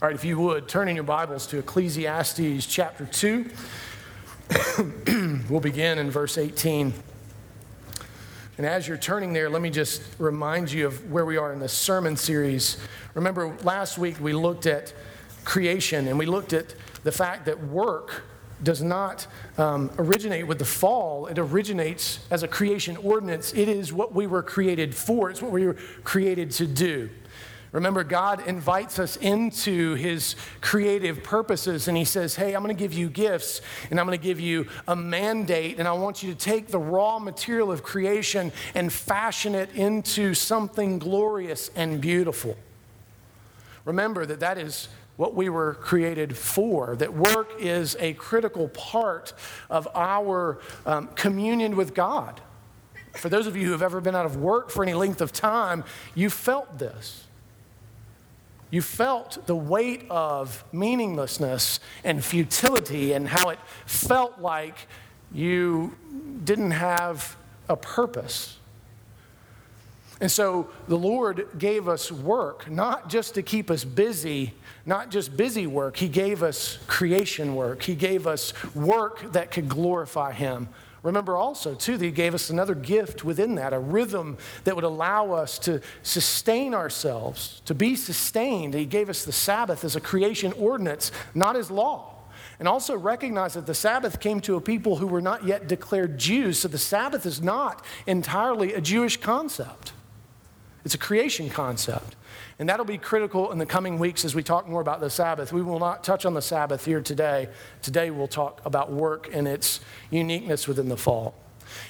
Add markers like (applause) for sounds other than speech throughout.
All right, if you would, turn in your Bibles to Ecclesiastes chapter 2. (clears throat) we'll begin in verse 18. And as you're turning there, let me just remind you of where we are in this sermon series. Remember, last week we looked at creation and we looked at the fact that work does not um, originate with the fall, it originates as a creation ordinance. It is what we were created for, it's what we were created to do. Remember, God invites us into his creative purposes, and he says, Hey, I'm going to give you gifts, and I'm going to give you a mandate, and I want you to take the raw material of creation and fashion it into something glorious and beautiful. Remember that that is what we were created for, that work is a critical part of our um, communion with God. For those of you who have ever been out of work for any length of time, you felt this. You felt the weight of meaninglessness and futility and how it felt like you didn't have a purpose. And so the Lord gave us work, not just to keep us busy, not just busy work. He gave us creation work. He gave us work that could glorify Him. Remember also, too, that He gave us another gift within that, a rhythm that would allow us to sustain ourselves, to be sustained. He gave us the Sabbath as a creation ordinance, not as law. And also recognize that the Sabbath came to a people who were not yet declared Jews, so the Sabbath is not entirely a Jewish concept, it's a creation concept. And that'll be critical in the coming weeks as we talk more about the Sabbath. We will not touch on the Sabbath here today. Today we'll talk about work and its uniqueness within the fall.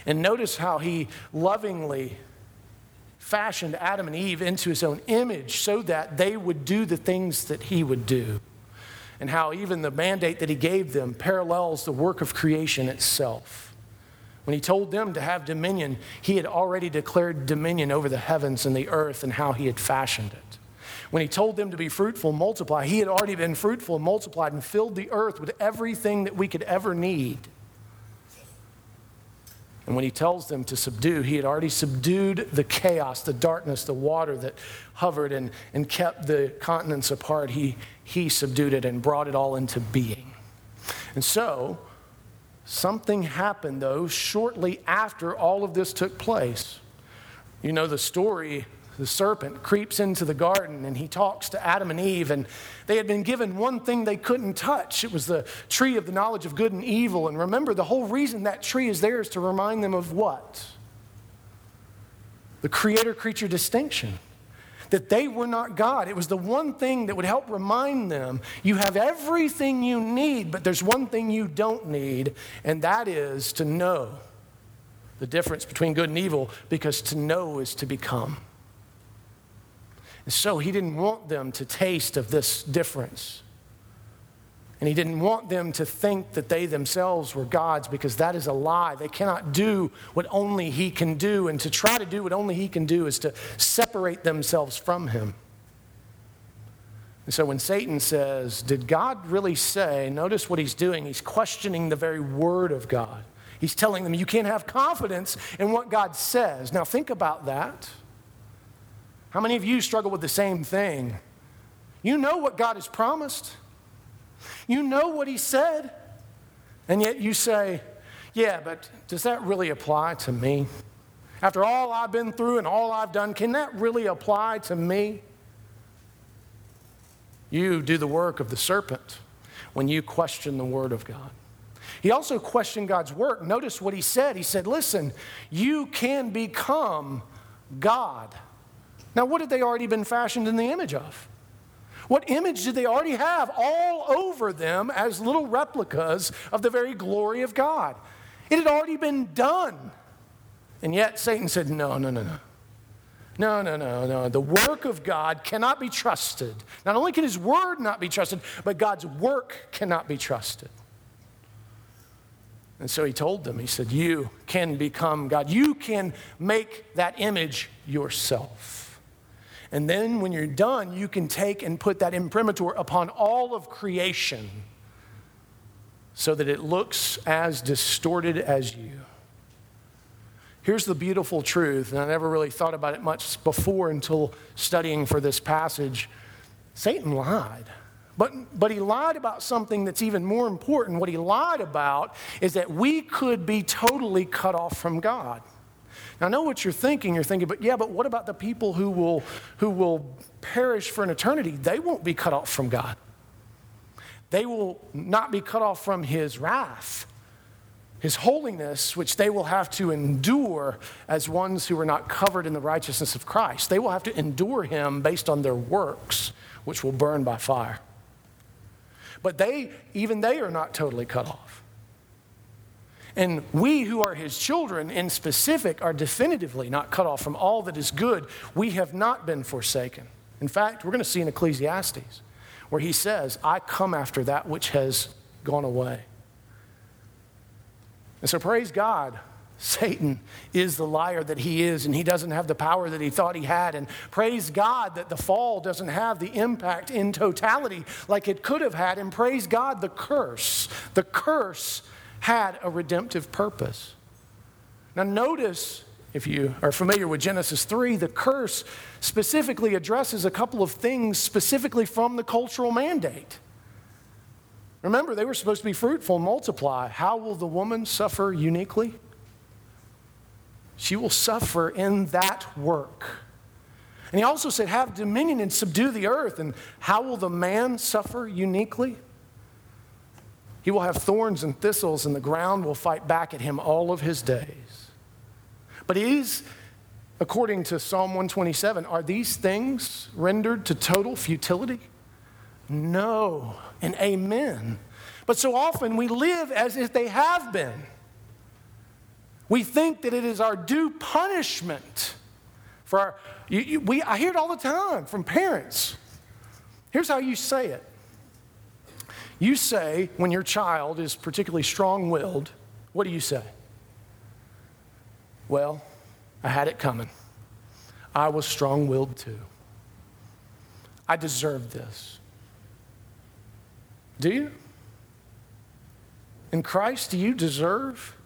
And notice how he lovingly fashioned Adam and Eve into his own image so that they would do the things that he would do. And how even the mandate that he gave them parallels the work of creation itself. When he told them to have dominion, he had already declared dominion over the heavens and the earth and how he had fashioned it. When he told them to be fruitful, multiply, he had already been fruitful and multiplied and filled the earth with everything that we could ever need. And when he tells them to subdue, he had already subdued the chaos, the darkness, the water that hovered and, and kept the continents apart. He, he subdued it and brought it all into being. And so, something happened, though, shortly after all of this took place. You know the story the serpent creeps into the garden and he talks to Adam and Eve, and they had been given one thing they couldn't touch. It was the tree of the knowledge of good and evil. And remember, the whole reason that tree is there is to remind them of what? The creator creature distinction. That they were not God. It was the one thing that would help remind them you have everything you need, but there's one thing you don't need, and that is to know the difference between good and evil, because to know is to become. And so he didn't want them to taste of this difference. And he didn't want them to think that they themselves were gods because that is a lie. They cannot do what only he can do. And to try to do what only he can do is to separate themselves from him. And so when Satan says, Did God really say? Notice what he's doing. He's questioning the very word of God. He's telling them, You can't have confidence in what God says. Now think about that. How many of you struggle with the same thing? You know what God has promised, you know what He said, and yet you say, Yeah, but does that really apply to me? After all I've been through and all I've done, can that really apply to me? You do the work of the serpent when you question the Word of God. He also questioned God's work. Notice what he said. He said, Listen, you can become God. Now, what had they already been fashioned in the image of? What image did they already have all over them as little replicas of the very glory of God? It had already been done. And yet Satan said, No, no, no, no. No, no, no, no. The work of God cannot be trusted. Not only can his word not be trusted, but God's work cannot be trusted. And so he told them, He said, You can become God. You can make that image yourself. And then when you're done, you can take and put that imprimatur upon all of creation so that it looks as distorted as you. Here's the beautiful truth, and I never really thought about it much before until studying for this passage. Satan lied. But, but he lied about something that's even more important. What he lied about is that we could be totally cut off from God. I know what you're thinking. You're thinking, but yeah, but what about the people who will, who will perish for an eternity? They won't be cut off from God. They will not be cut off from his wrath, his holiness, which they will have to endure as ones who are not covered in the righteousness of Christ. They will have to endure him based on their works, which will burn by fire. But they, even they are not totally cut off. And we who are his children in specific are definitively not cut off from all that is good. We have not been forsaken. In fact, we're going to see in Ecclesiastes where he says, I come after that which has gone away. And so praise God. (laughs) Satan is the liar that he is, and he doesn't have the power that he thought he had. And praise God that the fall doesn't have the impact in totality like it could have had. And praise God, the curse, the curse had a redemptive purpose. Now, notice, if you are familiar with Genesis 3, the curse specifically addresses a couple of things specifically from the cultural mandate. Remember, they were supposed to be fruitful and multiply. How will the woman suffer uniquely? She will suffer in that work. And he also said, Have dominion and subdue the earth. And how will the man suffer uniquely? He will have thorns and thistles, and the ground will fight back at him all of his days. But he's, according to Psalm 127, are these things rendered to total futility? No, and amen. But so often we live as if they have been. We think that it is our due punishment for our. You, you, we, I hear it all the time from parents. Here's how you say it you say, when your child is particularly strong willed, what do you say? Well, I had it coming. I was strong willed too. I deserved this. Do you? In Christ, do you deserve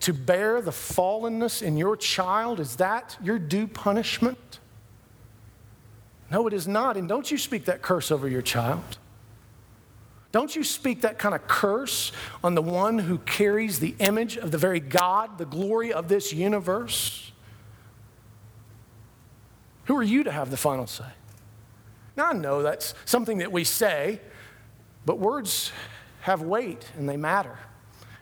to bear the fallenness in your child? Is that your due punishment? No, it is not. And don't you speak that curse over your child. Don't you speak that kind of curse on the one who carries the image of the very God, the glory of this universe? Who are you to have the final say? Now, I know that's something that we say, but words have weight and they matter.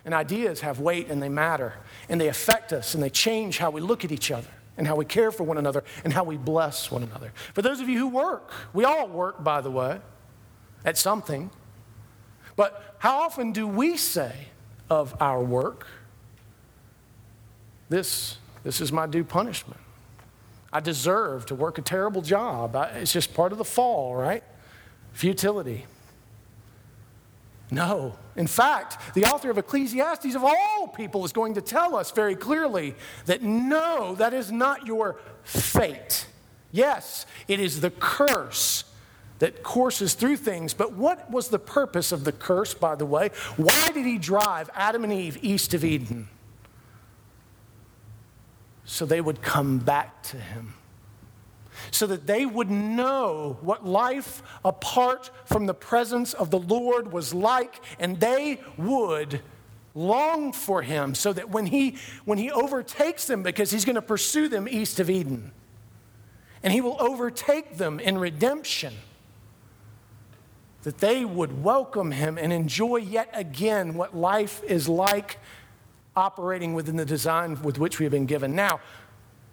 And ideas have weight and they matter. And they affect us and they change how we look at each other and how we care for one another and how we bless one another. For those of you who work, we all work, by the way, at something. But how often do we say of our work, this, this is my due punishment? I deserve to work a terrible job. I, it's just part of the fall, right? Futility. No. In fact, the author of Ecclesiastes, of all people, is going to tell us very clearly that no, that is not your fate. Yes, it is the curse that courses through things. But what was the purpose of the curse, by the way? Why did he drive Adam and Eve east of Eden? So they would come back to him. So that they would know what life apart from the presence of the Lord was like, and they would long for him so that when he, when he overtakes them, because he's going to pursue them east of Eden, and he will overtake them in redemption that they would welcome him and enjoy yet again what life is like operating within the design with which we have been given. Now,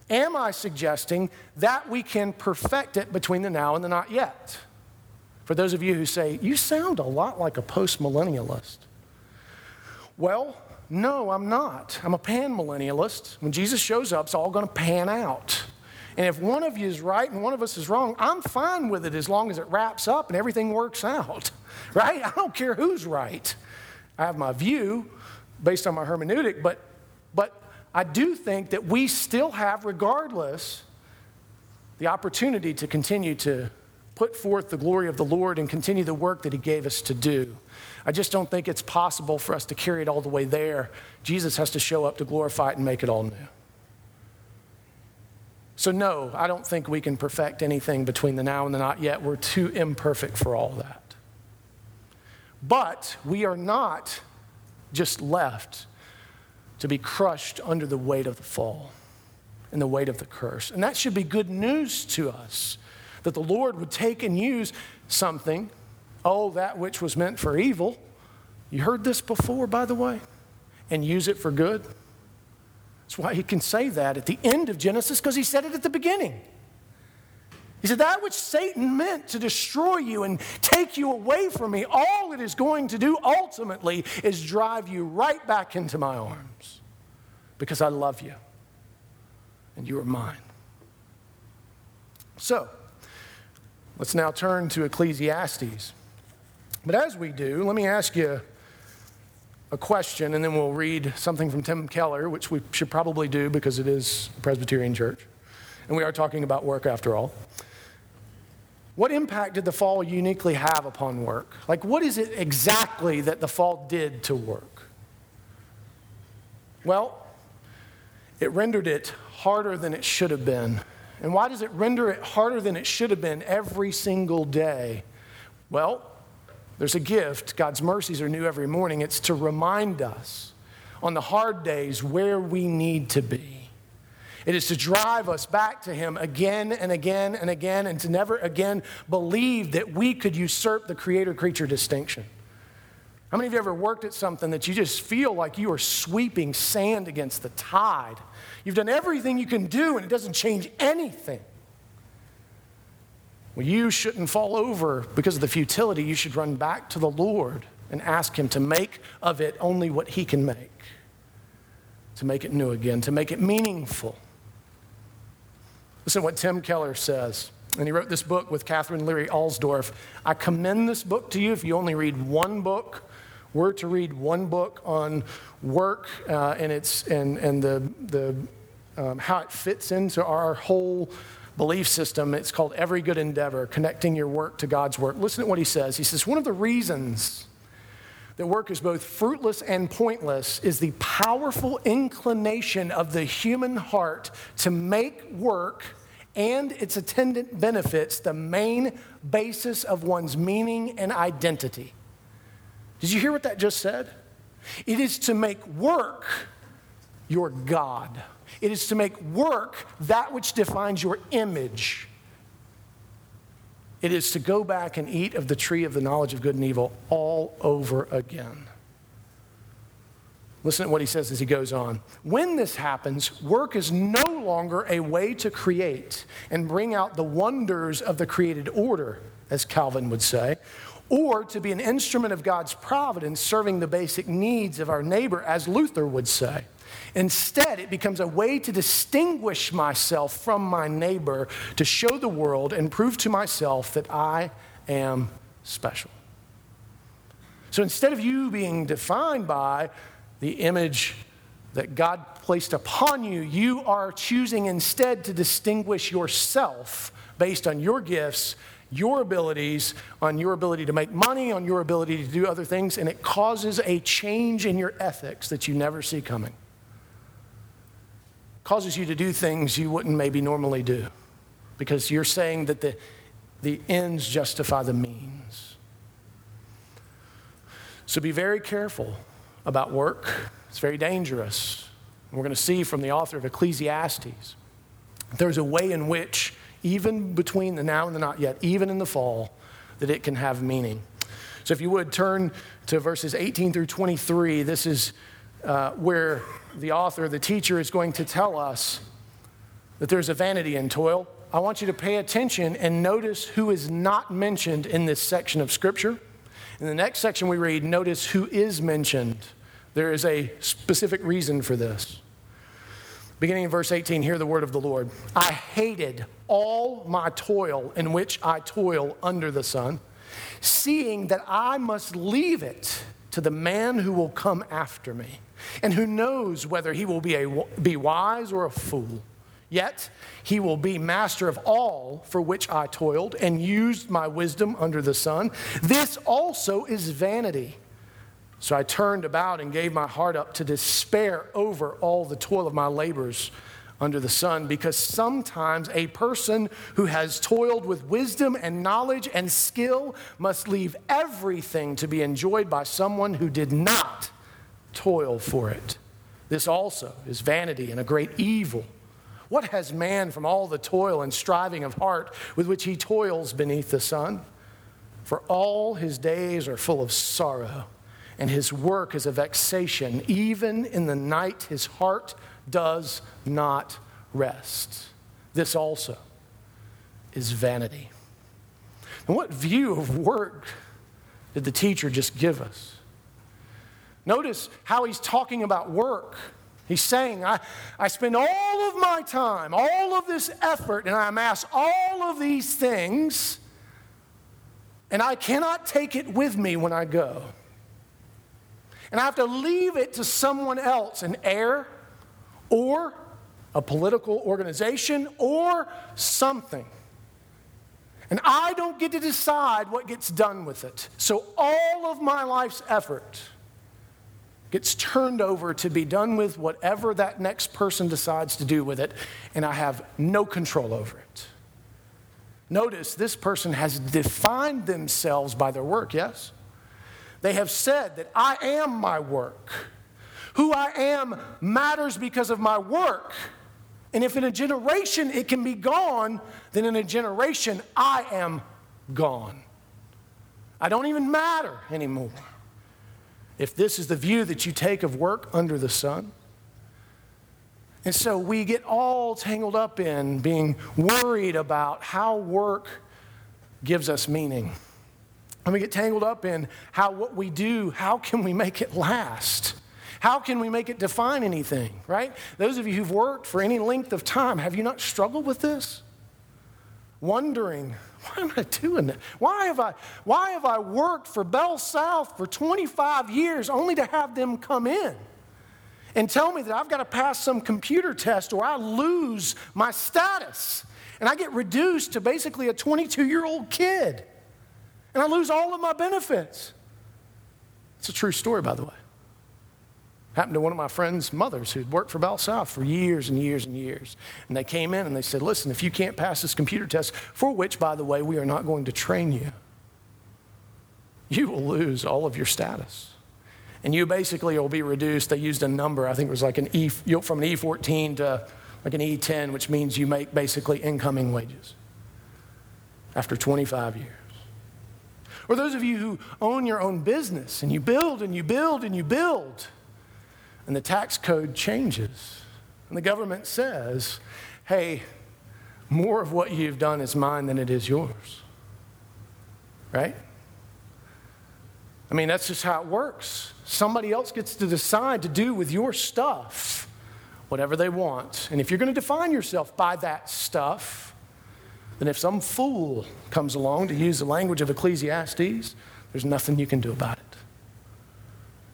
am I suggesting that we can perfect it between the now and the not yet? For those of you who say, you sound a lot like a postmillennialist. Well, no, I'm not. I'm a panmillennialist. When Jesus shows up, it's all going to pan out. And if one of you is right and one of us is wrong, I'm fine with it as long as it wraps up and everything works out, (laughs) right? I don't care who's right. I have my view based on my hermeneutic, but, but I do think that we still have, regardless, the opportunity to continue to put forth the glory of the Lord and continue the work that He gave us to do. I just don't think it's possible for us to carry it all the way there. Jesus has to show up to glorify it and make it all new. So, no, I don't think we can perfect anything between the now and the not yet. We're too imperfect for all that. But we are not just left to be crushed under the weight of the fall and the weight of the curse. And that should be good news to us that the Lord would take and use something, oh, that which was meant for evil. You heard this before, by the way, and use it for good. That's why he can say that at the end of Genesis, because he said it at the beginning. He said, That which Satan meant to destroy you and take you away from me, all it is going to do ultimately is drive you right back into my arms because I love you and you are mine. So, let's now turn to Ecclesiastes. But as we do, let me ask you a question, and then we'll read something from Tim Keller, which we should probably do because it is a Presbyterian church. And we are talking about work after all. What impact did the fall uniquely have upon work? Like, what is it exactly that the fall did to work? Well, it rendered it harder than it should have been. And why does it render it harder than it should have been every single day? Well, there's a gift. God's mercies are new every morning. It's to remind us on the hard days where we need to be. It is to drive us back to Him again and again and again, and to never again believe that we could usurp the creator creature distinction. How many of you ever worked at something that you just feel like you are sweeping sand against the tide? You've done everything you can do, and it doesn't change anything. Well, you shouldn't fall over because of the futility. You should run back to the Lord and ask Him to make of it only what He can make, to make it new again, to make it meaningful. Listen to what Tim Keller says. And he wrote this book with Katherine Leary Alsdorf. I commend this book to you if you only read one book. We're to read one book on work uh, and, its, and, and the, the, um, how it fits into our whole belief system. It's called Every Good Endeavor, connecting your work to God's work. Listen to what he says. He says, One of the reasons that work is both fruitless and pointless is the powerful inclination of the human heart to make work and its attendant benefits the main basis of one's meaning and identity. Did you hear what that just said? It is to make work your God. It is to make work that which defines your image. It is to go back and eat of the tree of the knowledge of good and evil all over again. Listen to what he says as he goes on. When this happens, work is no longer a way to create and bring out the wonders of the created order, as Calvin would say, or to be an instrument of God's providence serving the basic needs of our neighbor, as Luther would say. Instead, it becomes a way to distinguish myself from my neighbor, to show the world and prove to myself that I am special. So instead of you being defined by the image that God placed upon you, you are choosing instead to distinguish yourself based on your gifts, your abilities, on your ability to make money, on your ability to do other things, and it causes a change in your ethics that you never see coming causes you to do things you wouldn't maybe normally do because you're saying that the, the ends justify the means. So be very careful about work, it's very dangerous. we're going to see from the author of Ecclesiastes there's a way in which, even between the now and the not yet, even in the fall, that it can have meaning. So if you would turn to verses 18 through 23, this is uh, where the author, the teacher, is going to tell us that there's a vanity in toil. I want you to pay attention and notice who is not mentioned in this section of Scripture. In the next section we read, notice who is mentioned. There is a specific reason for this. Beginning in verse 18, hear the word of the Lord. I hated all my toil in which I toil under the sun, seeing that I must leave it to the man who will come after me and who knows whether he will be, a, be wise or a fool. Yet he will be master of all for which I toiled and used my wisdom under the sun. This also is vanity. So I turned about and gave my heart up to despair over all the toil of my labors under the sun because sometimes a person who has toiled with wisdom and knowledge and skill must leave everything to be enjoyed by someone who did not toil for it. This also is vanity and a great evil. What has man from all the toil and striving of heart with which he toils beneath the sun? For all his days are full of sorrow, and his work is a vexation. Even in the night, his heart does not rest. This also is vanity. And what view of work did the teacher just give us? Notice how he's talking about work. He's saying, I, I spend all of my time, all of this effort, and I amass all of these things, and I cannot take it with me when I go. And I have to leave it to someone else, an heir or a political organization or something. And I don't get to decide what gets done with it. So all of my life's effort gets turned over to be done with whatever that next person decides to do with it, and I have no control over it. Notice this person has defined themselves by their work, yes? They have said that I am my work. Who I am matters because of my work. And if in a generation it can be gone, then in a generation I am gone. I don't even matter anymore. If this is the view that you take of work under the sun, and so we get all tangled up in being worried about how work gives us meaning. And we get tangled up in how what we do, how can we make it last? How can we make it define anything, right? Those of you who've worked for any length of time, have you not struggled with this? Wondering, am I doing that? Why have I, why have I worked for Bell South for 25 years only to have them come in and tell me that I've got to pass some computer test or I lose my status and I get reduced to basically a 22 year old kid and I lose all of my benefits? It's a true story, by the way. Happened to one of my friend's mothers who'd worked for Bell South for years and years and years. And they came in and they said, Listen, if you can't pass this computer test, for which, by the way, we are not going to train you, you will lose all of your status. And you basically will be reduced. They used a number, I think it was like an E, from an E14 to like an E10, which means you make basically incoming wages after 25 years. Or those of you who own your own business and you build and you build and you build and the tax code changes. And the government says, hey, more of what you've done is mine than it is yours. Right? I mean, that's just how it works. Somebody else gets to decide to do with your stuff whatever they want. And if you're going to define yourself by that stuff, then if some fool comes along, to use the language of Ecclesiastes, there's nothing you can do about it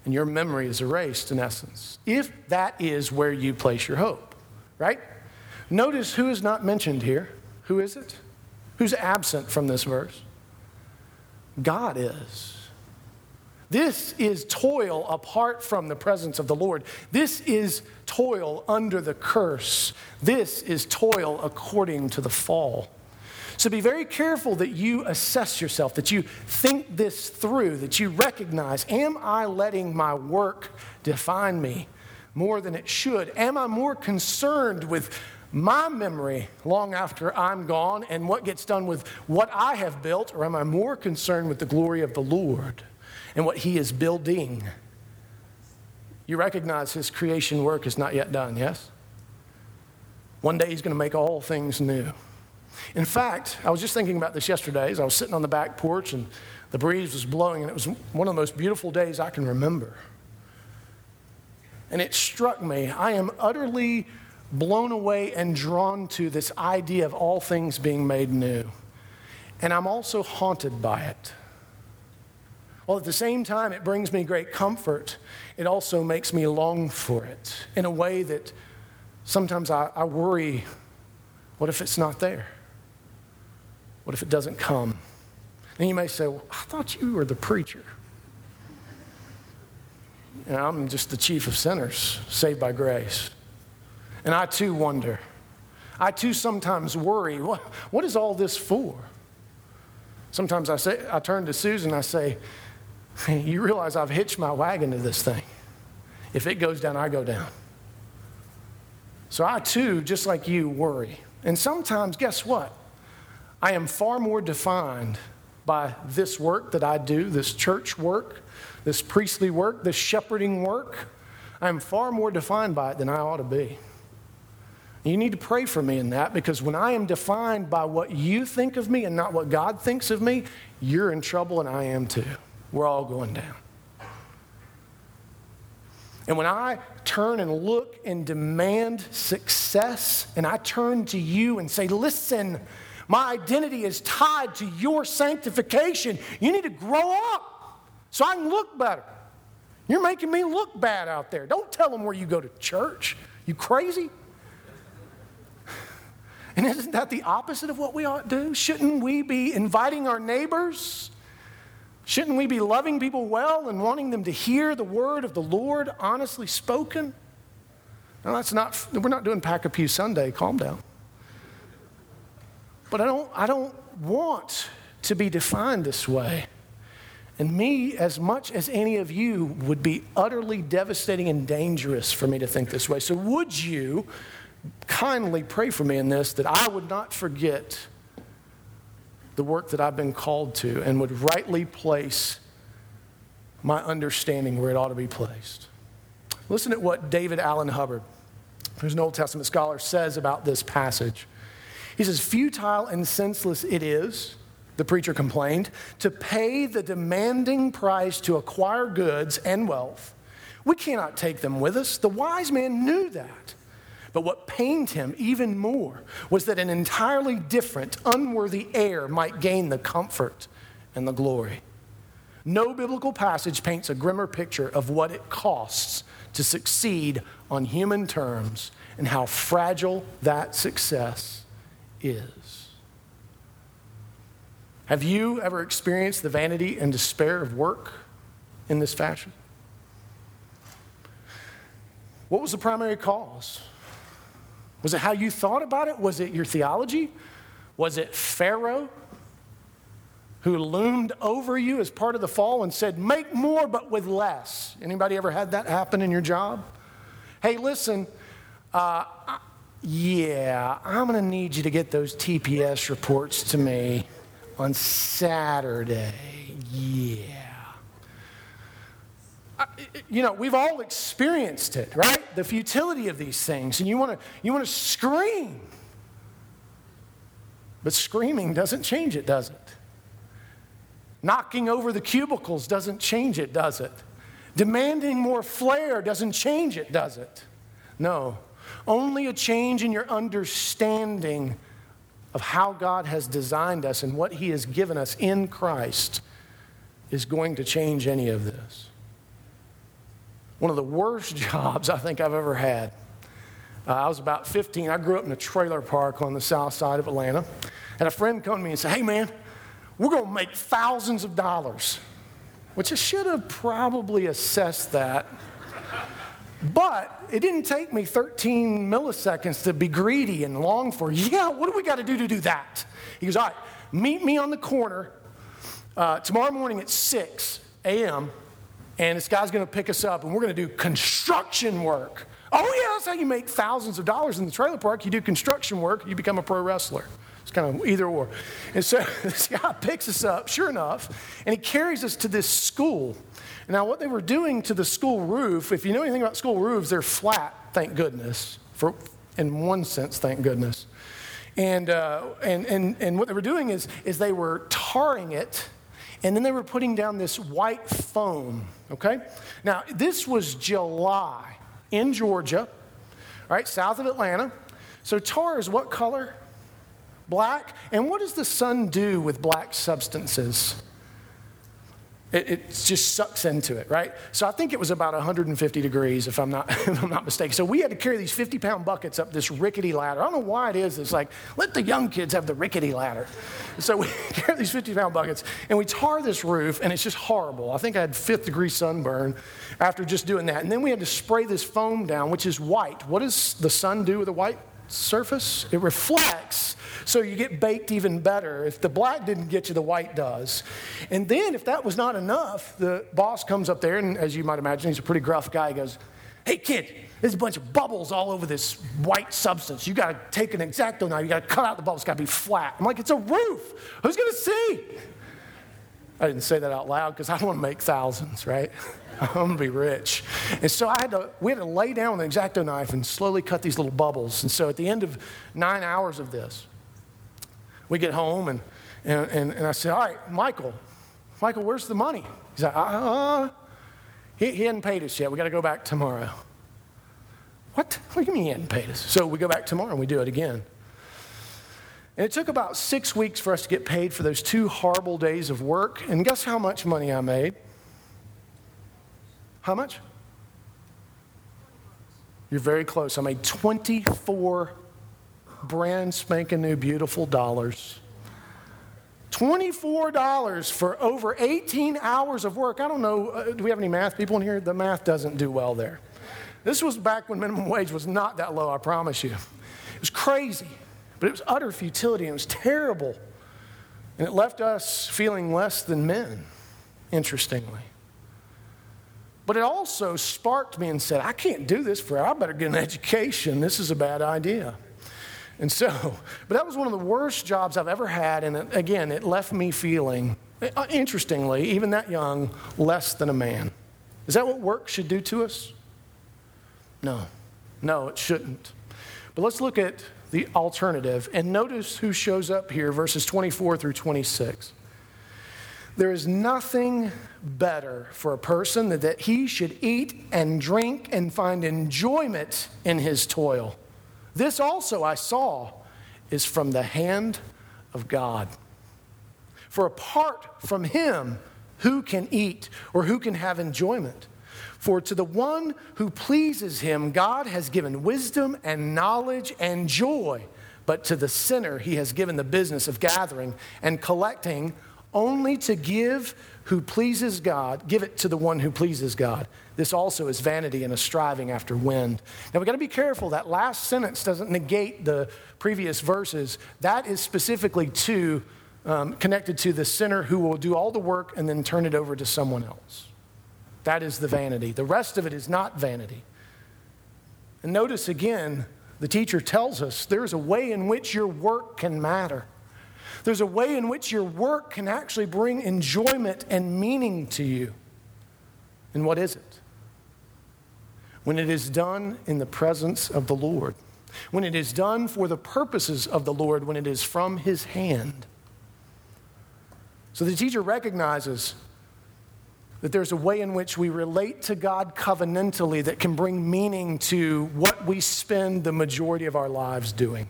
and your memory is erased in essence, if that is where you place your hope, right? Notice who is not mentioned here. Who is it? Who's absent from this verse? God is. This is toil apart from the presence of the Lord. This is toil under the curse. This is toil according to the fall. So be very careful that you assess yourself, that you think this through, that you recognize Am I letting my work define me more than it should? Am I more concerned with my memory long after I'm gone and what gets done with what I have built, or am I more concerned with the glory of the Lord and what He is building? You recognize His creation work is not yet done, yes? One day He's going to make all things new. In fact, I was just thinking about this yesterday as I was sitting on the back porch and the breeze was blowing, and it was one of the most beautiful days I can remember. And it struck me, I am utterly blown away and drawn to this idea of all things being made new. And I'm also haunted by it. While at the same time, it brings me great comfort, it also makes me long for it in a way that sometimes I, I worry what if it's not there? What if it doesn't come? And you may say, Well, I thought you were the preacher. And I'm just the chief of sinners, saved by grace. And I too wonder. I too sometimes worry what, what is all this for? Sometimes I, say, I turn to Susan I say, You realize I've hitched my wagon to this thing. If it goes down, I go down. So I too, just like you, worry. And sometimes, guess what? I am far more defined by this work that I do, this church work, this priestly work, this shepherding work. I am far more defined by it than I ought to be. You need to pray for me in that because when I am defined by what you think of me and not what God thinks of me, you're in trouble and I am too. We're all going down. And when I turn and look and demand success, and I turn to you and say, listen, my identity is tied to your sanctification. You need to grow up so I can look better. You're making me look bad out there. Don't tell them where you go to church. You crazy? And isn't that the opposite of what we ought to do? Shouldn't we be inviting our neighbors? Shouldn't we be loving people well and wanting them to hear the word of the Lord honestly spoken? No, that's not, we're not doing Pack a Pew Sunday, calm down. But I don't, I don't want to be defined this way. And me, as much as any of you, would be utterly devastating and dangerous for me to think this way. So, would you kindly pray for me in this that I would not forget the work that I've been called to and would rightly place my understanding where it ought to be placed? Listen to what David Allan Hubbard, who's an Old Testament scholar, says about this passage. He says, Futile and senseless it is, the preacher complained, to pay the demanding price to acquire goods and wealth. We cannot take them with us. The wise man knew that. But what pained him even more was that an entirely different, unworthy heir might gain the comfort and the glory. No biblical passage paints a grimmer picture of what it costs to succeed on human terms and how fragile that success is. Have you ever experienced the vanity and despair of work in this fashion? What was the primary cause? Was it how you thought about it? Was it your theology? Was it Pharaoh who loomed over you as part of the fall and said, "Make more but with less"? Anybody ever had that happen in your job? Hey, listen, uh, yeah, I'm going to need you to get those TPS reports to me on Saturday. Yeah. you know, we've all experienced it, right? The futility of these things, and you want to you want to scream. But screaming doesn't change it, does it? Knocking over the cubicles doesn't change it, does it? Demanding more flair doesn't change it, does it? No. Only a change in your understanding of how God has designed us and what He has given us in Christ is going to change any of this. One of the worst (laughs) jobs I think I've ever had. Uh, I was about 15. I grew up in a trailer park on the south side of Atlanta. And a friend come to me and said, Hey, man, we're going to make thousands of dollars, which I should have probably assessed that but it didn't take me 13 milliseconds to be greedy and long for, yeah, what do we got to do to do that? He goes, all right, meet me on the corner uh, tomorrow morning at 6 a.m., and this guy's going to pick us up, and we're going to do construction work. Oh, yeah, that's how you make thousands of dollars in the trailer park. You do construction work, you become a pro wrestler. It's kind of either or. And so (laughs) this guy picks us up, sure enough, and he carries us to this school. Now, what they were doing to the school roof, if you know anything about school roofs, they're flat, thank goodness. For, in one sense, thank goodness. And, uh, and, and, and what they were doing is, is they were tarring it, and then they were putting down this white foam, okay? Now, this was July in Georgia, right, south of Atlanta. So tar is what color? Black. And what does the sun do with black substances? It, it, just sucks into it, right? So I think it was about 150 degrees, if I'm not, (laughs) if I'm not mistaken. So we had to carry these 50 pound buckets up this rickety ladder. I don't know why it is. It's like, let the young kids have the rickety ladder. So we (laughs) carry these 50 pound buckets and we tar this roof, and it's just horrible. I think I had fifth degree sunburn after just doing that. And then we had to spray this foam down, which is white. What does the sun do with a white surface? It reflects so you get baked even better. If the black didn't get you, the white does. And then, if that was not enough, the boss comes up there, and as you might imagine, he's a pretty gruff guy. He goes, Hey, kid, there's a bunch of bubbles all over this white substance. You got to take an exacto knife. You got to cut out the bubbles. It's got to be flat. I'm like, it's a roof. Who's to see? I didn't say that out loud because I don't want to make thousands, right? (laughs) I'm to be rich. And so I had to, we had to lay down with an exacto knife and slowly cut these little bubbles. And so at the end of nine hours of this, we get home and, and, and, and I said, All right, Michael, Michael, where's the money? He's like, uh, he, he hadn't paid us yet. We got to go back tomorrow. What? What do you mean he hadn't paid us? So we go back tomorrow and we do it again. And it took about six weeks for us to get paid for those two horrible days of work. And guess how much money I made? How much? You're very close. I made 24 brand spanking new beautiful dollars. $24 for over 18 hours of work. I don't know, uh, do we have any math people in here? The math doesn't do well there. This was back when minimum wage was not that low, I promise you. It was crazy, but it was utter futility and it was terrible. And it left us feeling less than men, interestingly. But it also sparked me and said, I can't do this forever. I better get an education. This is a bad idea. And so, (laughs) but that was one of the worst jobs I've ever had. And it, again, it left me feeling, uh, interestingly, even that young, less than a man. Is that what work should do to us? No, no, it shouldn't. But let's look at the alternative and notice who shows up here, verses 24 through 26. There is nothing better for a person than that he should eat and drink and find enjoyment in his toil. This also I saw is from the hand of God. For apart from him, who can eat or who can have enjoyment? For to the one who pleases him, God has given wisdom and knowledge and joy. But to the sinner, he has given the business of gathering and collecting only to give who pleases God, give it to the one who pleases God. This also is vanity and a striving after wind. Now we've got to be careful. That last sentence doesn't negate the previous verses. That is specifically to um, connected to the sinner who will do all the work and then turn it over to someone else. That is the vanity. The rest of it is not vanity. And notice again, the teacher tells us there's a way in which your work can matter. There's a way in which your work can actually bring enjoyment and meaning to you. And what is it? When it is done in the presence of the Lord, when it is done for the purposes of the Lord, when it is from His hand. So the teacher recognizes that there's a way in which we relate to God covenantally that can bring meaning to what we spend the majority of our lives doing.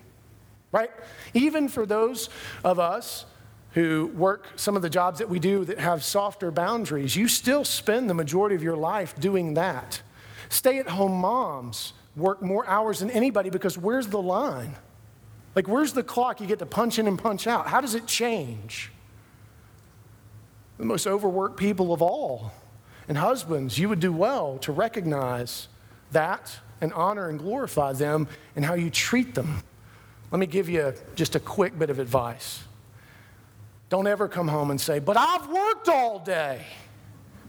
Right? Even for those of us who work some of the jobs that we do that have softer boundaries, you still spend the majority of your life doing that. Stay at home moms work more hours than anybody because where's the line? Like, where's the clock you get to punch in and punch out? How does it change? The most overworked people of all. And husbands, you would do well to recognize that and honor and glorify them and how you treat them. Let me give you just a quick bit of advice. Don't ever come home and say, But I've worked all day.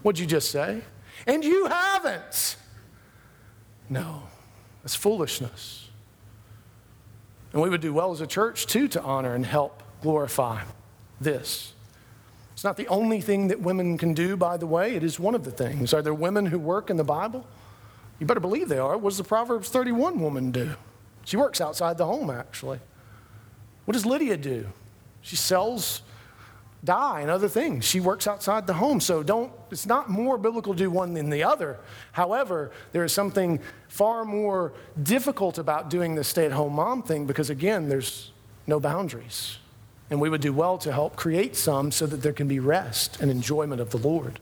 What'd you just say? And you haven't. No, that's foolishness. And we would do well as a church, too, to honor and help glorify this. It's not the only thing that women can do, by the way. It is one of the things. Are there women who work in the Bible? You better believe they are. What does the Proverbs 31 woman do? She works outside the home, actually. What does Lydia do? She sells dye and other things. She works outside the home. So don't, it's not more biblical to do one than the other. However, there is something far more difficult about doing the stay at home mom thing because, again, there's no boundaries. And we would do well to help create some so that there can be rest and enjoyment of the Lord.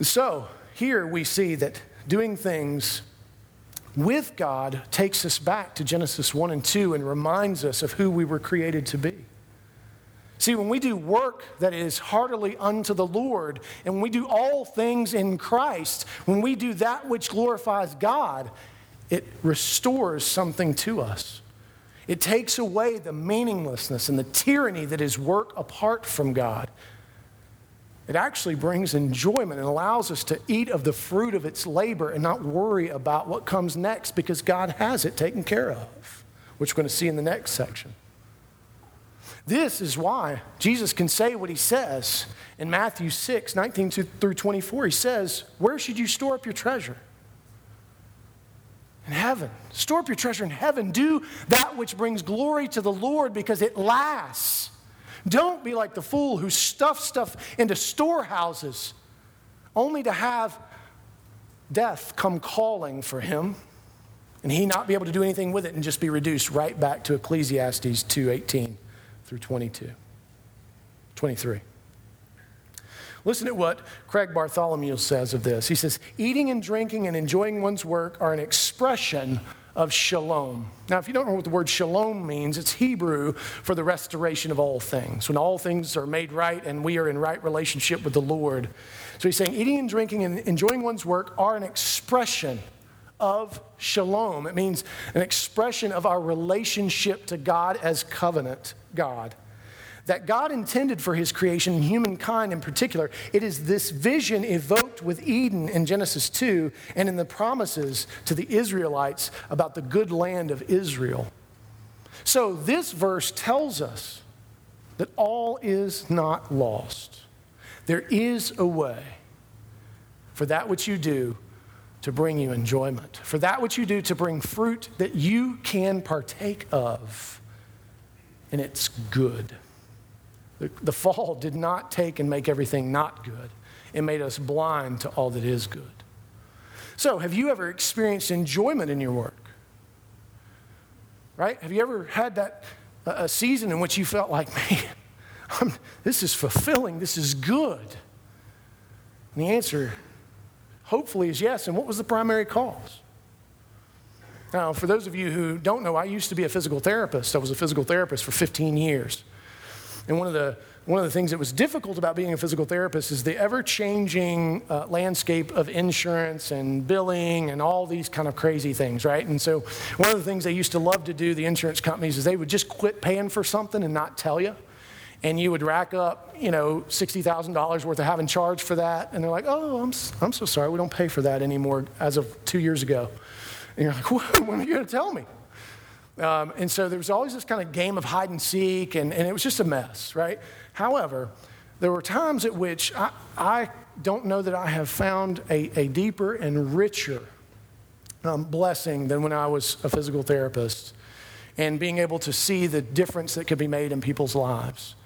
So, here we see that doing things with God takes us back to Genesis 1 and 2 and reminds us of who we were created to be. See, when we do work that is heartily unto the Lord, and we do all things in Christ, when we do that which glorifies God, it restores something to us. It takes away the meaninglessness and the tyranny that is work apart from God. It actually brings enjoyment and allows us to eat of the fruit of its labor and not worry about what comes next because God has it taken care of, which we're going to see in the next section. This is why Jesus can say what he says in Matthew 6 19 through 24. He says, Where should you store up your treasure? In heaven. Store up your treasure in heaven. Do that which brings glory to the Lord because it lasts. Don't be like the fool who stuffs stuff into storehouses only to have death come calling for him and he not be able to do anything with it and just be reduced right back to Ecclesiastes 2:18 through 22. 23. Listen to what Craig Bartholomew says of this. He says, Eating and drinking and enjoying one's work are an expression of shalom. Now, if you don't know what the word shalom means, it's Hebrew for the restoration of all things, when all things are made right and we are in right relationship with the Lord. So he's saying eating and drinking and enjoying one's work are an expression of shalom. It means an expression of our relationship to God as covenant God that God intended for his creation, humankind in particular. It is this vision evoked with Eden in Genesis 2 and in the promises to the Israelites about the good land of Israel. So, this verse tells us that all is not lost. There is a way for that which you do to bring you enjoyment, for that which you do to bring fruit that you can partake of, and it's good. The, the fall did not take and make everything not good, it made us blind to all that is good. So, have you ever experienced enjoyment in your work? Right? Have you ever had that a season in which you felt like, (laughs) man, I'm, this is fulfilling, this is good? And the answer, hopefully, is yes. And what was the primary cause? Now, for those of you who don't know, I used to be a physical therapist. I was a physical therapist for 15 years. And one of the one of the things that was difficult about being a physical therapist is the ever changing uh, landscape of insurance and billing and all these kind of crazy things, right? And so, one of the things they used to love to do, the insurance companies, is they would just quit paying for something and not tell you. And you would rack up, you know, $60,000 worth of having charged for that. And they're like, oh, I'm, I'm so sorry, we don't pay for that anymore as of two years ago. And you're like, (laughs) when are you going to tell me? Um, and so there was always this kind of game of hide and seek, and, and it was just a mess, right? However, there were times at which I, I don't know that I have found a, a deeper and richer um, blessing than when I was a physical therapist and being able to see the difference that could be made in people's lives.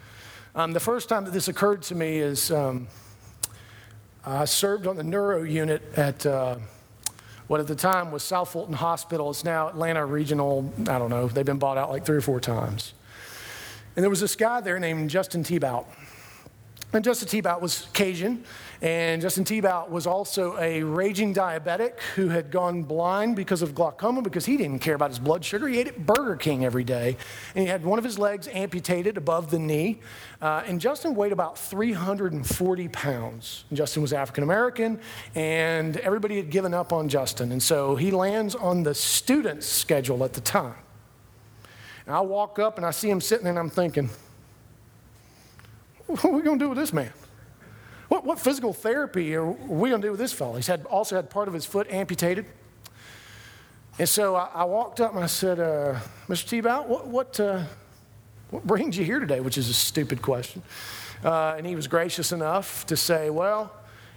Um, the first time that this occurred to me is um, I served on the neuro unit at. Uh, what at the time was South Fulton Hospital. It's now Atlanta Regional, I don't know, they've been bought out like three or four times. And there was this guy there named Justin Tebout. And Justin Tebout was Cajun, and Justin Tebout was also a raging diabetic who had gone blind because of glaucoma because he didn't care about his blood sugar. He ate at Burger King every day, and he had one of his legs amputated above the knee. Uh, and Justin weighed about 340 pounds. And Justin was African American, and everybody had given up on Justin. And so he lands on the student's schedule at the time. And I walk up and I see him sitting there, and I'm thinking, what are we going to do with this man? What, what physical therapy are we going to do with this fellow? He's had, also had part of his foot amputated. And so I, I walked up and I said, uh, Mr. Tebout, what, what, uh, what brings you here today? Which is a stupid question. Uh, and he was gracious enough to say, Well,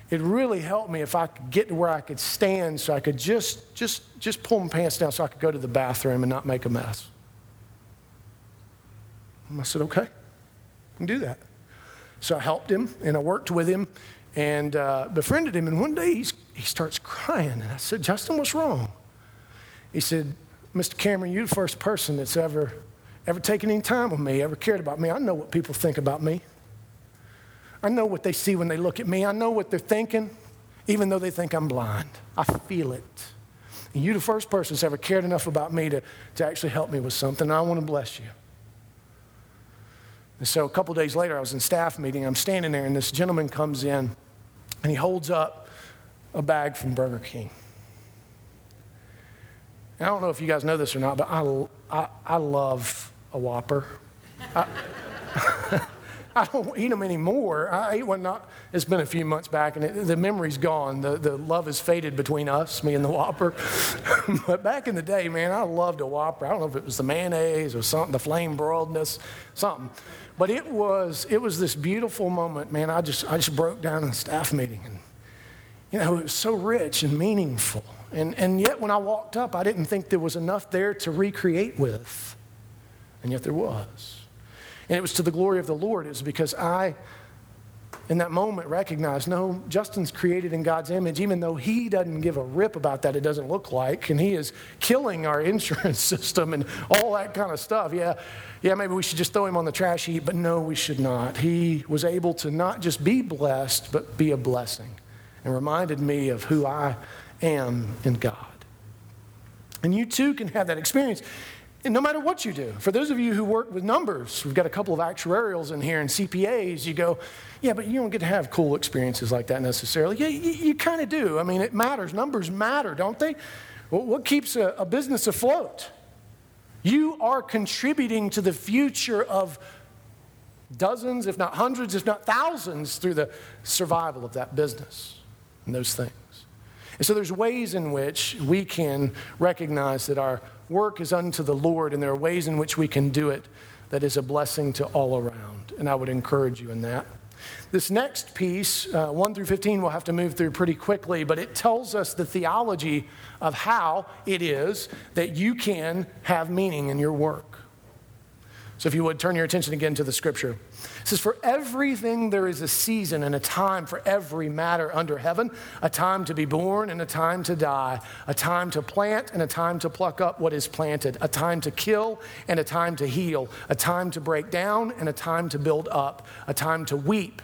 it really helped me if I could get to where I could stand so I could just, just, just pull my pants down so I could go to the bathroom and not make a mess. And I said, Okay, I can do that. So I helped him and I worked with him and uh, befriended him. And one day he's, he starts crying. And I said, Justin, what's wrong? He said, Mr. Cameron, you're the first person that's ever ever taken any time with me, ever cared about me. I know what people think about me. I know what they see when they look at me. I know what they're thinking, even though they think I'm blind. I feel it. And you're the first person that's ever cared enough about me to, to actually help me with something. I want to bless you. And so a couple days later, I was in staff meeting. I'm standing there, and this gentleman comes in, and he holds up a bag from Burger King. And I don't know if you guys know this or not, but I, I, I love a Whopper. I, (laughs) I don't eat them anymore. I ate one not, it's been a few months back and it, the memory's gone. The, the love has faded between us, me and the Whopper. (laughs) but back in the day, man, I loved a Whopper. I don't know if it was the mayonnaise or something, the flame broiledness, something. But it was, it was this beautiful moment, man. I just, I just broke down in staff meeting and, you know, it was so rich and meaningful. And, and yet when I walked up, I didn't think there was enough there to recreate with. And yet there was. And it was to the glory of the Lord. It was because I, in that moment, recognized no, Justin's created in God's image, even though he doesn't give a rip about that, it doesn't look like. And he is killing our (laughs) insurance system and all that kind of stuff. Yeah, yeah, maybe we should just throw him on the trash heap, but no, we should not. He was able to not just be blessed, but be a blessing and reminded me of who I am in God. And you too can have that experience. And no matter what you do, for those of you who work with numbers, we've got a couple of actuarials in here and CPAs, you go, yeah, but you don't get to have cool experiences like that necessarily. Yeah, you, you kind of do. I mean, it matters. Numbers matter, don't they? What keeps a, a business afloat? You are contributing to the future of dozens, if not hundreds, if not thousands, through the survival of that business and those things. And so there's ways in which we can recognize that our work is unto the Lord, and there are ways in which we can do it that is a blessing to all around. And I would encourage you in that. This next piece, uh, 1 through 15, we'll have to move through pretty quickly, but it tells us the theology of how it is that you can have meaning in your work. So, if you would turn your attention again to the scripture. It says, For everything there is a season and a time for every matter under heaven, a time to be born and a time to die, a time to plant and a time to pluck up what is planted, a time to kill and a time to heal, a time to break down and a time to build up, a time to weep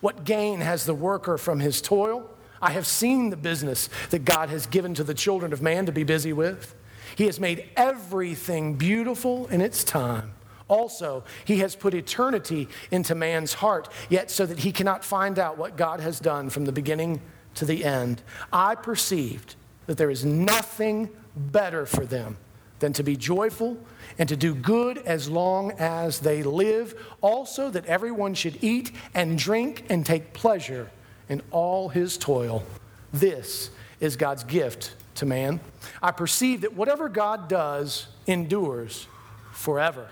What gain has the worker from his toil? I have seen the business that God has given to the children of man to be busy with. He has made everything beautiful in its time. Also, he has put eternity into man's heart, yet so that he cannot find out what God has done from the beginning to the end. I perceived that there is nothing better for them than to be joyful and to do good as long as they live. Also, that everyone should eat and drink and take pleasure in all his toil. This is God's gift to man. I perceive that whatever God does endures forever.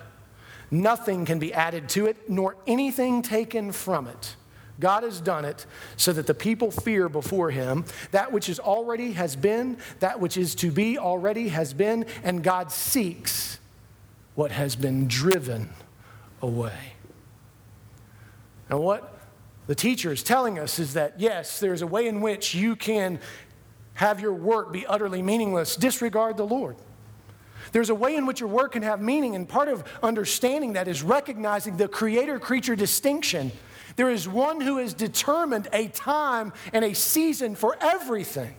Nothing can be added to it, nor anything taken from it. God has done it so that the people fear before him. That which is already has been, that which is to be already has been, and God seeks what has been driven away. And what the teacher is telling us is that, yes, there's a way in which you can have your work be utterly meaningless, disregard the Lord. There's a way in which your work can have meaning, and part of understanding that is recognizing the creator creature distinction. There is one who has determined a time and a season for everything.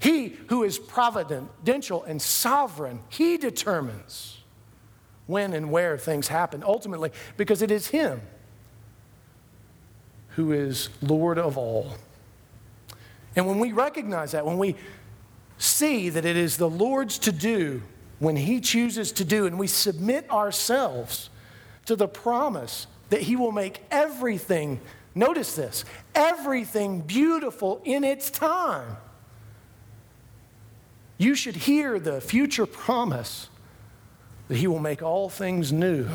He who is providential and sovereign, he determines when and where things happen ultimately because it is him who is Lord of all. And when we recognize that, when we see that it is the Lord's to do, when he chooses to do, and we submit ourselves to the promise that he will make everything, notice this, everything beautiful in its time you should hear the future promise that He will make all things new.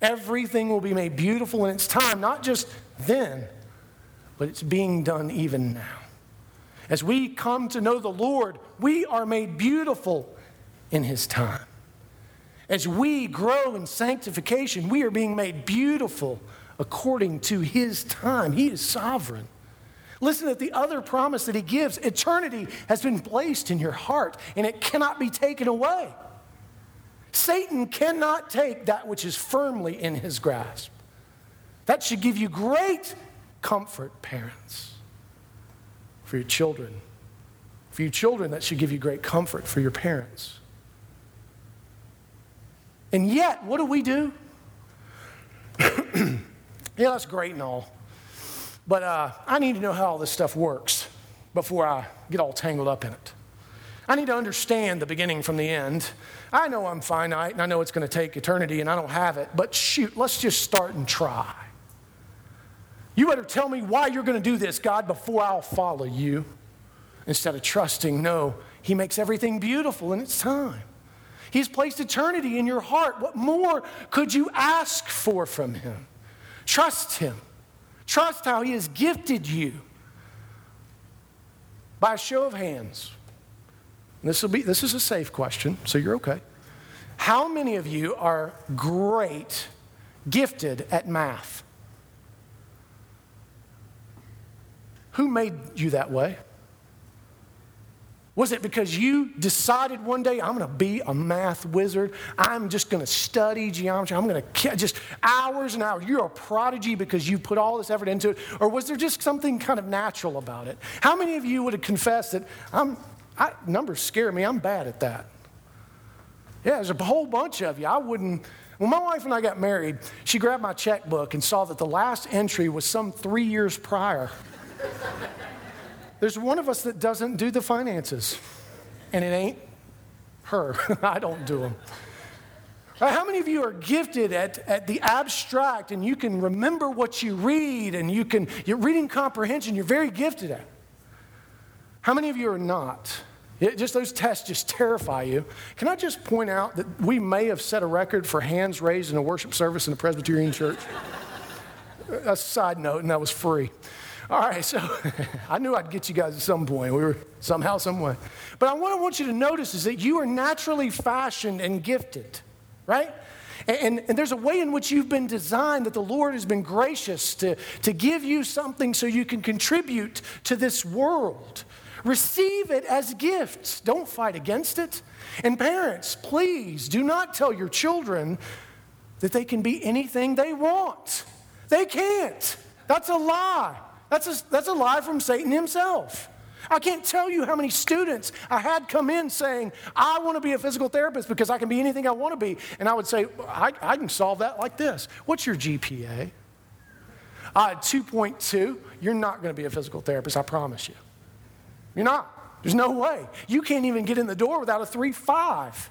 Everything will be made beautiful in its time, not just then, but it's being done even now. As we come to know the Lord, we are made beautiful in His time. As we grow in sanctification, we are being made beautiful according to His time. He is sovereign. Listen to the other promise that He gives eternity has been placed in your heart, and it cannot be taken away. Satan cannot take that which is firmly in his grasp. That should give you great comfort, parents, for your children. For your children, that should give you great comfort for your parents. And yet, what do we do? (clears throat) yeah, that's great and all. But uh, I need to know how all this stuff works before I get all tangled up in it. I need to understand the beginning from the end. I know I'm finite and I know it's going to take eternity and I don't have it, but shoot, let's just start and try. You better tell me why you're going to do this, God, before I'll follow you. Instead of trusting, no, He makes everything beautiful in its time. He's placed eternity in your heart. What more could you ask for from Him? Trust Him. Trust how He has gifted you. By a show of hands, this, will be, this is a safe question, so you're okay. How many of you are great, gifted at math? Who made you that way? Was it because you decided one day, I'm going to be a math wizard? I'm just going to study geometry. I'm going to just hours and hours. You're a prodigy because you put all this effort into it. Or was there just something kind of natural about it? How many of you would have confessed that I'm, I, numbers scare me. I'm bad at that. Yeah, there's a whole bunch of you. I wouldn't. When my wife and I got married, she grabbed my checkbook and saw that the last entry was some three years prior. There's one of us that doesn't do the finances, and it ain't her. (laughs) I don't do them. Uh, how many of you are gifted at, at the abstract and you can remember what you read and you can, your reading comprehension, you're very gifted at? How many of you are not? It, just those tests just terrify you. Can I just point out that we may have set a record for hands raised in a worship service in a Presbyterian church? (laughs) a side note, and that was free. All right, so (laughs) I knew I'd get you guys at some point. We were somehow, some way. But what I want you to notice is that you are naturally fashioned and gifted, right? And, and, there's a way in which you've been designed that the Lord has been gracious to, to give you something so you can contribute to this world. Receive it as gifts. Don't fight against it. And parents, please do not tell your children that they can be anything they want. They can't. That's a lie. That's a, that's a lie from Satan himself. I can't tell you how many students I had come in saying, I want to be a physical therapist because I can be anything I want to be. And I would say, I, I can solve that like this. What's your GPA? Uh, 2.2. You're not going to be a physical therapist, I promise you. You're not. There's no way. You can't even get in the door without a 3 5.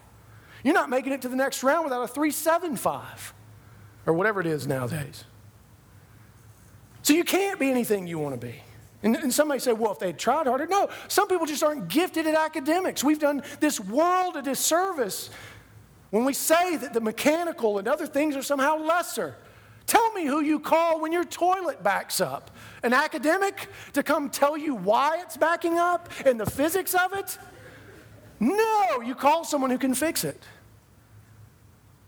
You're not making it to the next round without a 375 or whatever it is nowadays. So you can't be anything you want to be. And, and somebody say, well, if they tried harder. No, some people just aren't gifted at academics. We've done this world a disservice when we say that the mechanical and other things are somehow lesser. Tell me who you call when your toilet backs up. An academic to come tell you why it's backing up and the physics of it? No, you call someone who can fix it.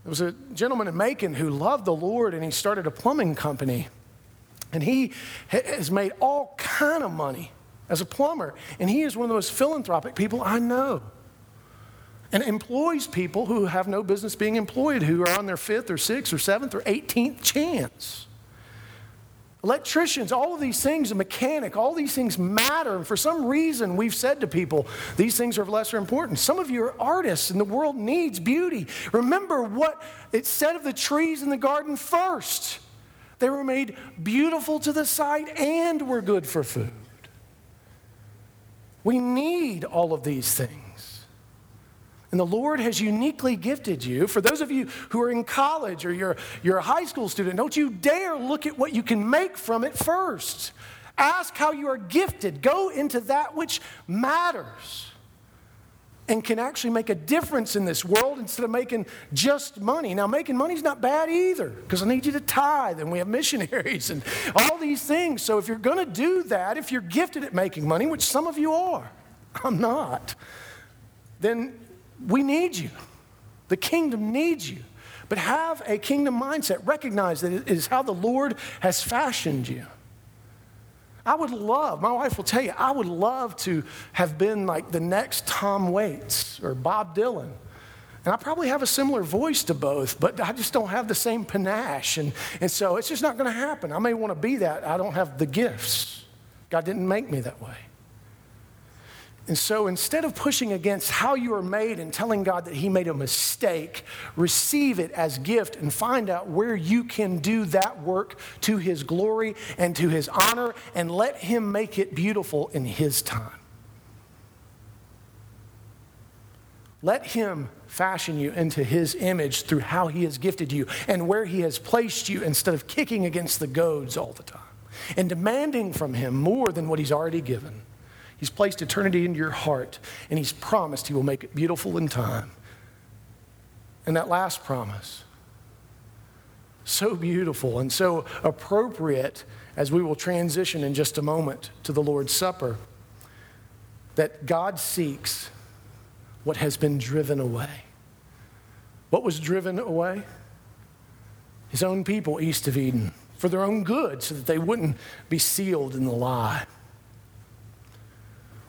There was a gentleman in Macon who loved the Lord and he started a plumbing company. And he has made all kind of money as a plumber. And he is one of the most philanthropic people I know and employs people who have no business being employed, who are on their fifth or sixth or seventh or 18th chance. Electricians, all of these things, a mechanic, all these things matter. And for some reason, we've said to people, these things are of lesser importance. Some of you are artists, and the world needs beauty. Remember what it said of the trees in the garden first they were made beautiful to the sight and were good for food. We need all of these things. And the Lord has uniquely gifted you. For those of you who are in college or you're, you're a high school student, don't you dare look at what you can make from it first. Ask how you are gifted. Go into that which matters. And can actually make a difference in this world instead of making just money. Now, making money is not bad either because I need you to tithe and we have (laughs) missionaries and all these things. So, if you're going to do that, if you're gifted at making money, which some of you are, (laughs) I'm not, then we need you. The kingdom needs you. But have a kingdom mindset. Recognize that it is how the Lord has fashioned you. I would love, my wife will tell you, I would love to have been like the next Tom Waits or Bob Dylan. And I probably have a similar voice to both, but I just don't have the same panache. And, and so it's just not going to happen. I may want to be that. I don't have the gifts. God didn't make me that way. And so instead of pushing against how you are made and telling God that He made a mistake, receive it as gift and find out where you can do that work to His glory and to His honor and let Him make it beautiful in His time. Let Him fashion you into His image through how He has gifted you and where He has placed you instead of kicking against the goads all the time and demanding from Him more than what He's already given. He's placed eternity into your heart, and He's promised He will make it beautiful in time. And that last promise, so beautiful and so appropriate as we will transition in just a moment to the Lord's Supper, that God seeks what has been driven away. What was driven away? His own people east of Eden, for their own good, so that they wouldn't be sealed in the lie.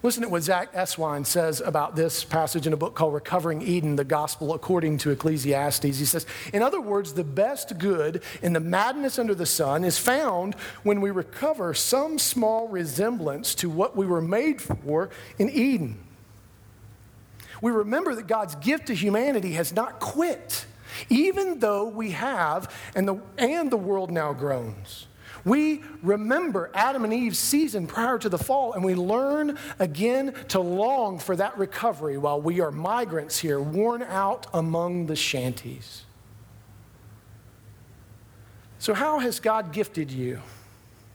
Listen to what Zack Eswine says about this passage in a book called Recovering Eden, the Gospel According to Ecclesiastes. He says, In other words, the best good in the madness under the sun is found when we recover some small resemblance to what we were made for in Eden. We remember that God's gift to humanity has not quit, even though we have, and the, and the world now groans. We remember Adam and Eve's season prior to the fall, and we learn again to long for that recovery while we are migrants here, worn out among the shanties. So, how has God gifted you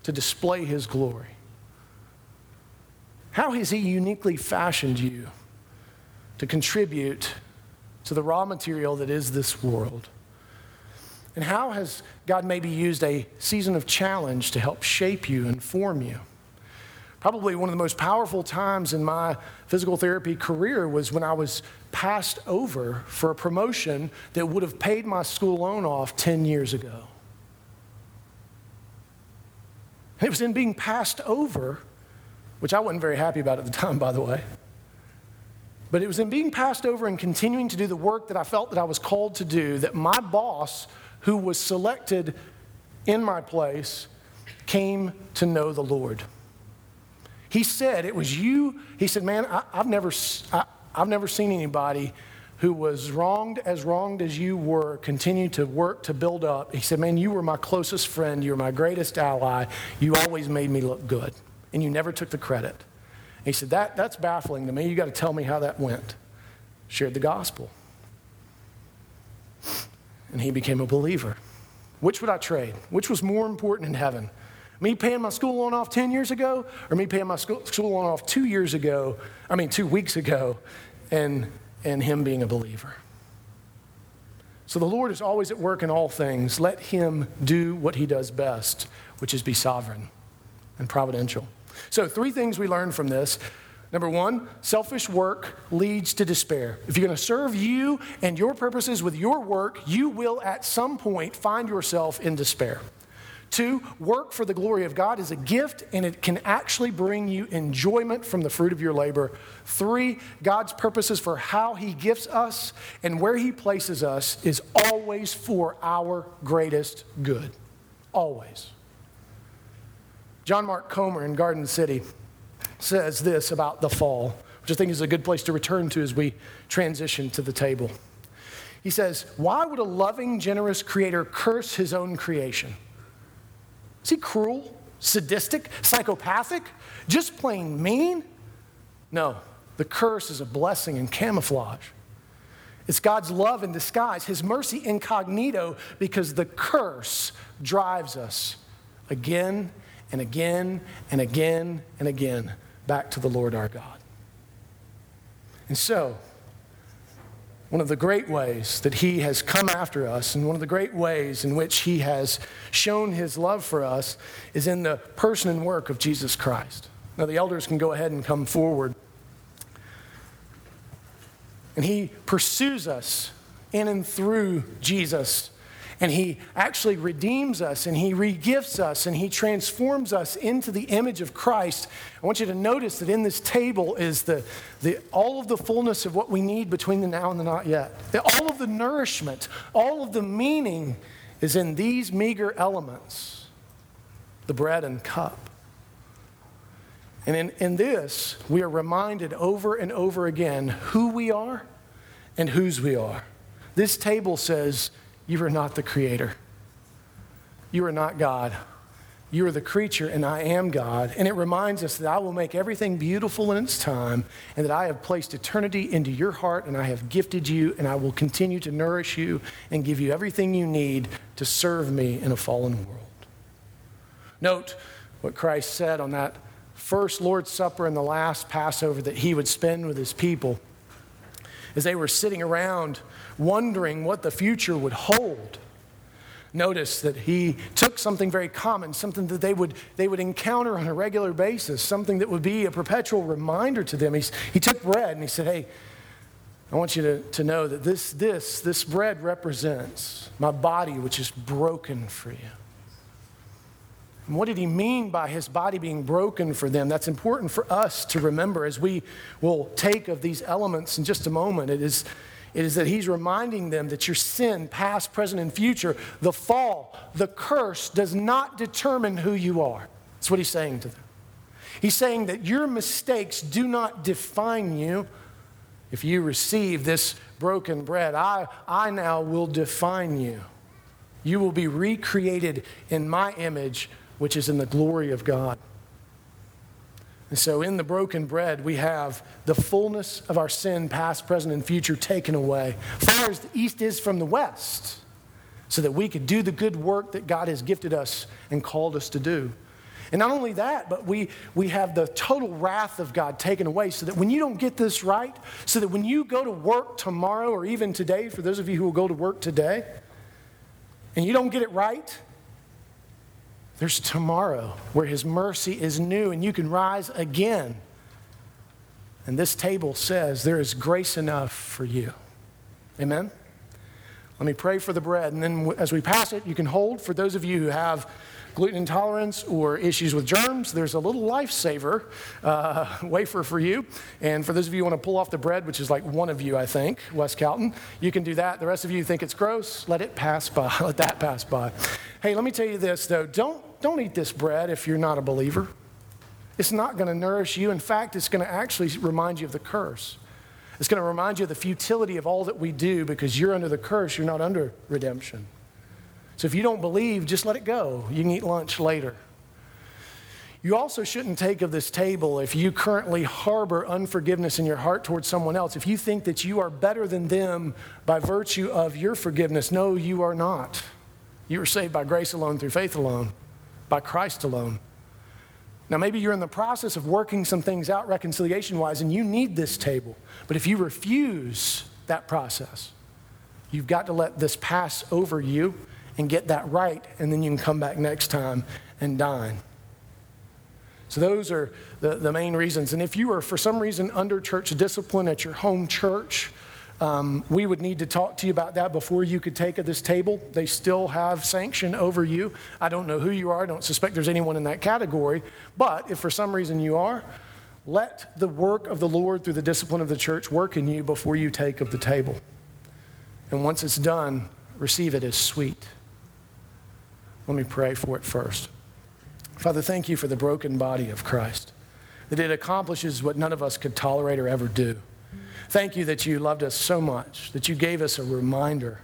to display His glory? How has He uniquely fashioned you to contribute to the raw material that is this world? And how has God maybe used a season of challenge to help shape you and form you? Probably one of the most powerful times in my physical therapy career was when I was passed over for a promotion that would have paid my school loan off 10 years ago. It was in being passed over, which I wasn't very happy about at the time, by the way. But it was in being passed over and continuing to do the work that I felt that I was called to do that my boss who was selected in my place came to know the Lord. He said, It was you. He said, Man, I, have never, I, I've never seen anybody who was wronged as wronged as you were continue to work to build up. He said, Man, you were my closest friend. You were my greatest ally. You always made me look good, and you never took the credit. he said, that, That's baffling to me. You got to tell me how that went. Shared the gospel and he became a believer. Which would I trade? Which was more important in heaven? Me paying my school loan off 10 years ago, or me paying my school, loan off two years ago, I mean, two weeks ago, and, and him being a believer? So the Lord is always at work in all things. Let him do what he does best, which is be sovereign and providential. So, three things we learned from this Number one, selfish work leads to despair. If you're going to serve you and your purposes with your work, you will at some point find yourself in despair. Two, work for the glory of God is a gift and it can actually bring you enjoyment from the fruit of your labor. Three, God's purposes for how He gifts us and where He places us is always for our greatest good. Always. John Mark Comer in Garden City says this about the fall, which I think is a good place to return to as we transition to the table. He says, Why would a loving, generous creator curse his own creation? Is he cruel, sadistic, psychopathic, just plain mean? No, the curse is a blessing in camouflage. It's God's love in disguise, His mercy incognito, because the curse drives us again and again and again and again back to the Lord our God. And so, one of the great ways that he has come after us and one of the great ways in which he has shown his love for us is in the person and work of Jesus Christ. Now, the elders can go ahead and come forward. And he pursues us in and through Jesus and he actually redeems us and he regifts us and he transforms us into the image of Christ. I want you to notice that in this table is the, the, all of the fullness of what we need between the now and the not yet. All of the nourishment, all of the meaning is in these meager elements the bread and cup. And in, in this, we are reminded over and over again who we are and whose we are. This table says, you are not the creator. You are not God. You are the creature, and I am God. And it reminds us that I will make everything beautiful in its time, and that I have placed eternity into your heart, and I have gifted you, and I will continue to nourish you and give you everything you need to serve me in a fallen world. Note what Christ said on that first Lord's Supper and the last Passover that he would spend with his people as they were sitting around wondering what the future would hold. Notice that he took something very common, something that they would, they would encounter on a regular basis, something that would be a perpetual reminder to them. He's, he took bread and he said, Hey, I want you to, to know that this, this, this bread represents my body, which is broken for you. And what did he mean by his body being broken for them? That's important for us to remember as we will take of these elements in just a moment. It is, it is that he's reminding them that your sin, past, present, and future, the fall, the curse, does not determine who you are. That's what he's saying to them. He's saying that your mistakes do not define you. If you receive this broken bread, I, I now will define you. You will be recreated in my image which is in the glory of God. And so, in the broken bread, we have the fullness of our sin, past, present, and future, taken away, far as the east is from the west, so that we could do the good work that God has gifted us and called us to do. And not only that, but we, we have the total wrath of God taken away so that when you don't get this right, so that when you go to work tomorrow or even today, for those of you who will go to work today, and you don't get it right, there's tomorrow where His mercy is new and you can rise again. And this table says there is grace enough for you. Amen? Let me pray for the bread. And then as we pass it, you can hold. For those of you who have gluten intolerance or issues with germs, there's a little lifesaver uh, (laughs) wafer for you. And for those of you who want to pull off the bread, which is like one of you, I think, West Calton, you can do that. The rest of you think it's gross, let it pass by. (laughs) Let that pass by. Hey, let me tell you this, though. Don't don't eat this bread if you're not a believer. It's not going to nourish you. In fact, it's going to actually remind you of the curse. It's going to remind you of the futility of all that we do because you're under the curse, you're not under redemption. So if you don't believe, just let it go. You can eat lunch later. You also shouldn't take of this table if you currently harbor unforgiveness in your heart towards someone else. If you think that you are better than them by virtue of your forgiveness, no, you are not. You are saved by grace alone through faith alone by Christ alone. Now, maybe you're in the process of working some things out reconciliation wise and you need this table. But if you refuse that process, you've got to let this pass over you and get that right, and then you can come back next time and dine. So, those are the, the main reasons. And if you are, for some reason, under church discipline at your home church, um, we would need to talk to you about that before you could take at this table. They still have sanction over you. I don't know who you are. I don't suspect there's anyone in that category. But if for some reason you are, let the work of the Lord through the discipline of the church work in you before you take of the table. And once it's done, receive it as sweet. Let me pray for it first. Father, thank you for the broken body of Christ, that it accomplishes what none of us could tolerate or ever do. Thank you that you loved us so much, that you gave us a reminder,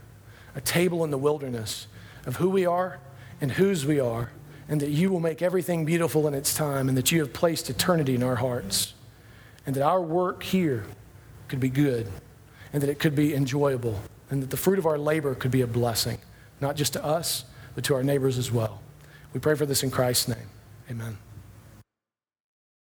a table in the wilderness of who we are and whose we are, and that you will make everything beautiful in its time, and that you have placed eternity in our hearts, and that our work here could be good, and that it could be enjoyable, and that the fruit of our labor could be a blessing, not just to us, but to our neighbors as well. We pray for this in Christ's name. Amen.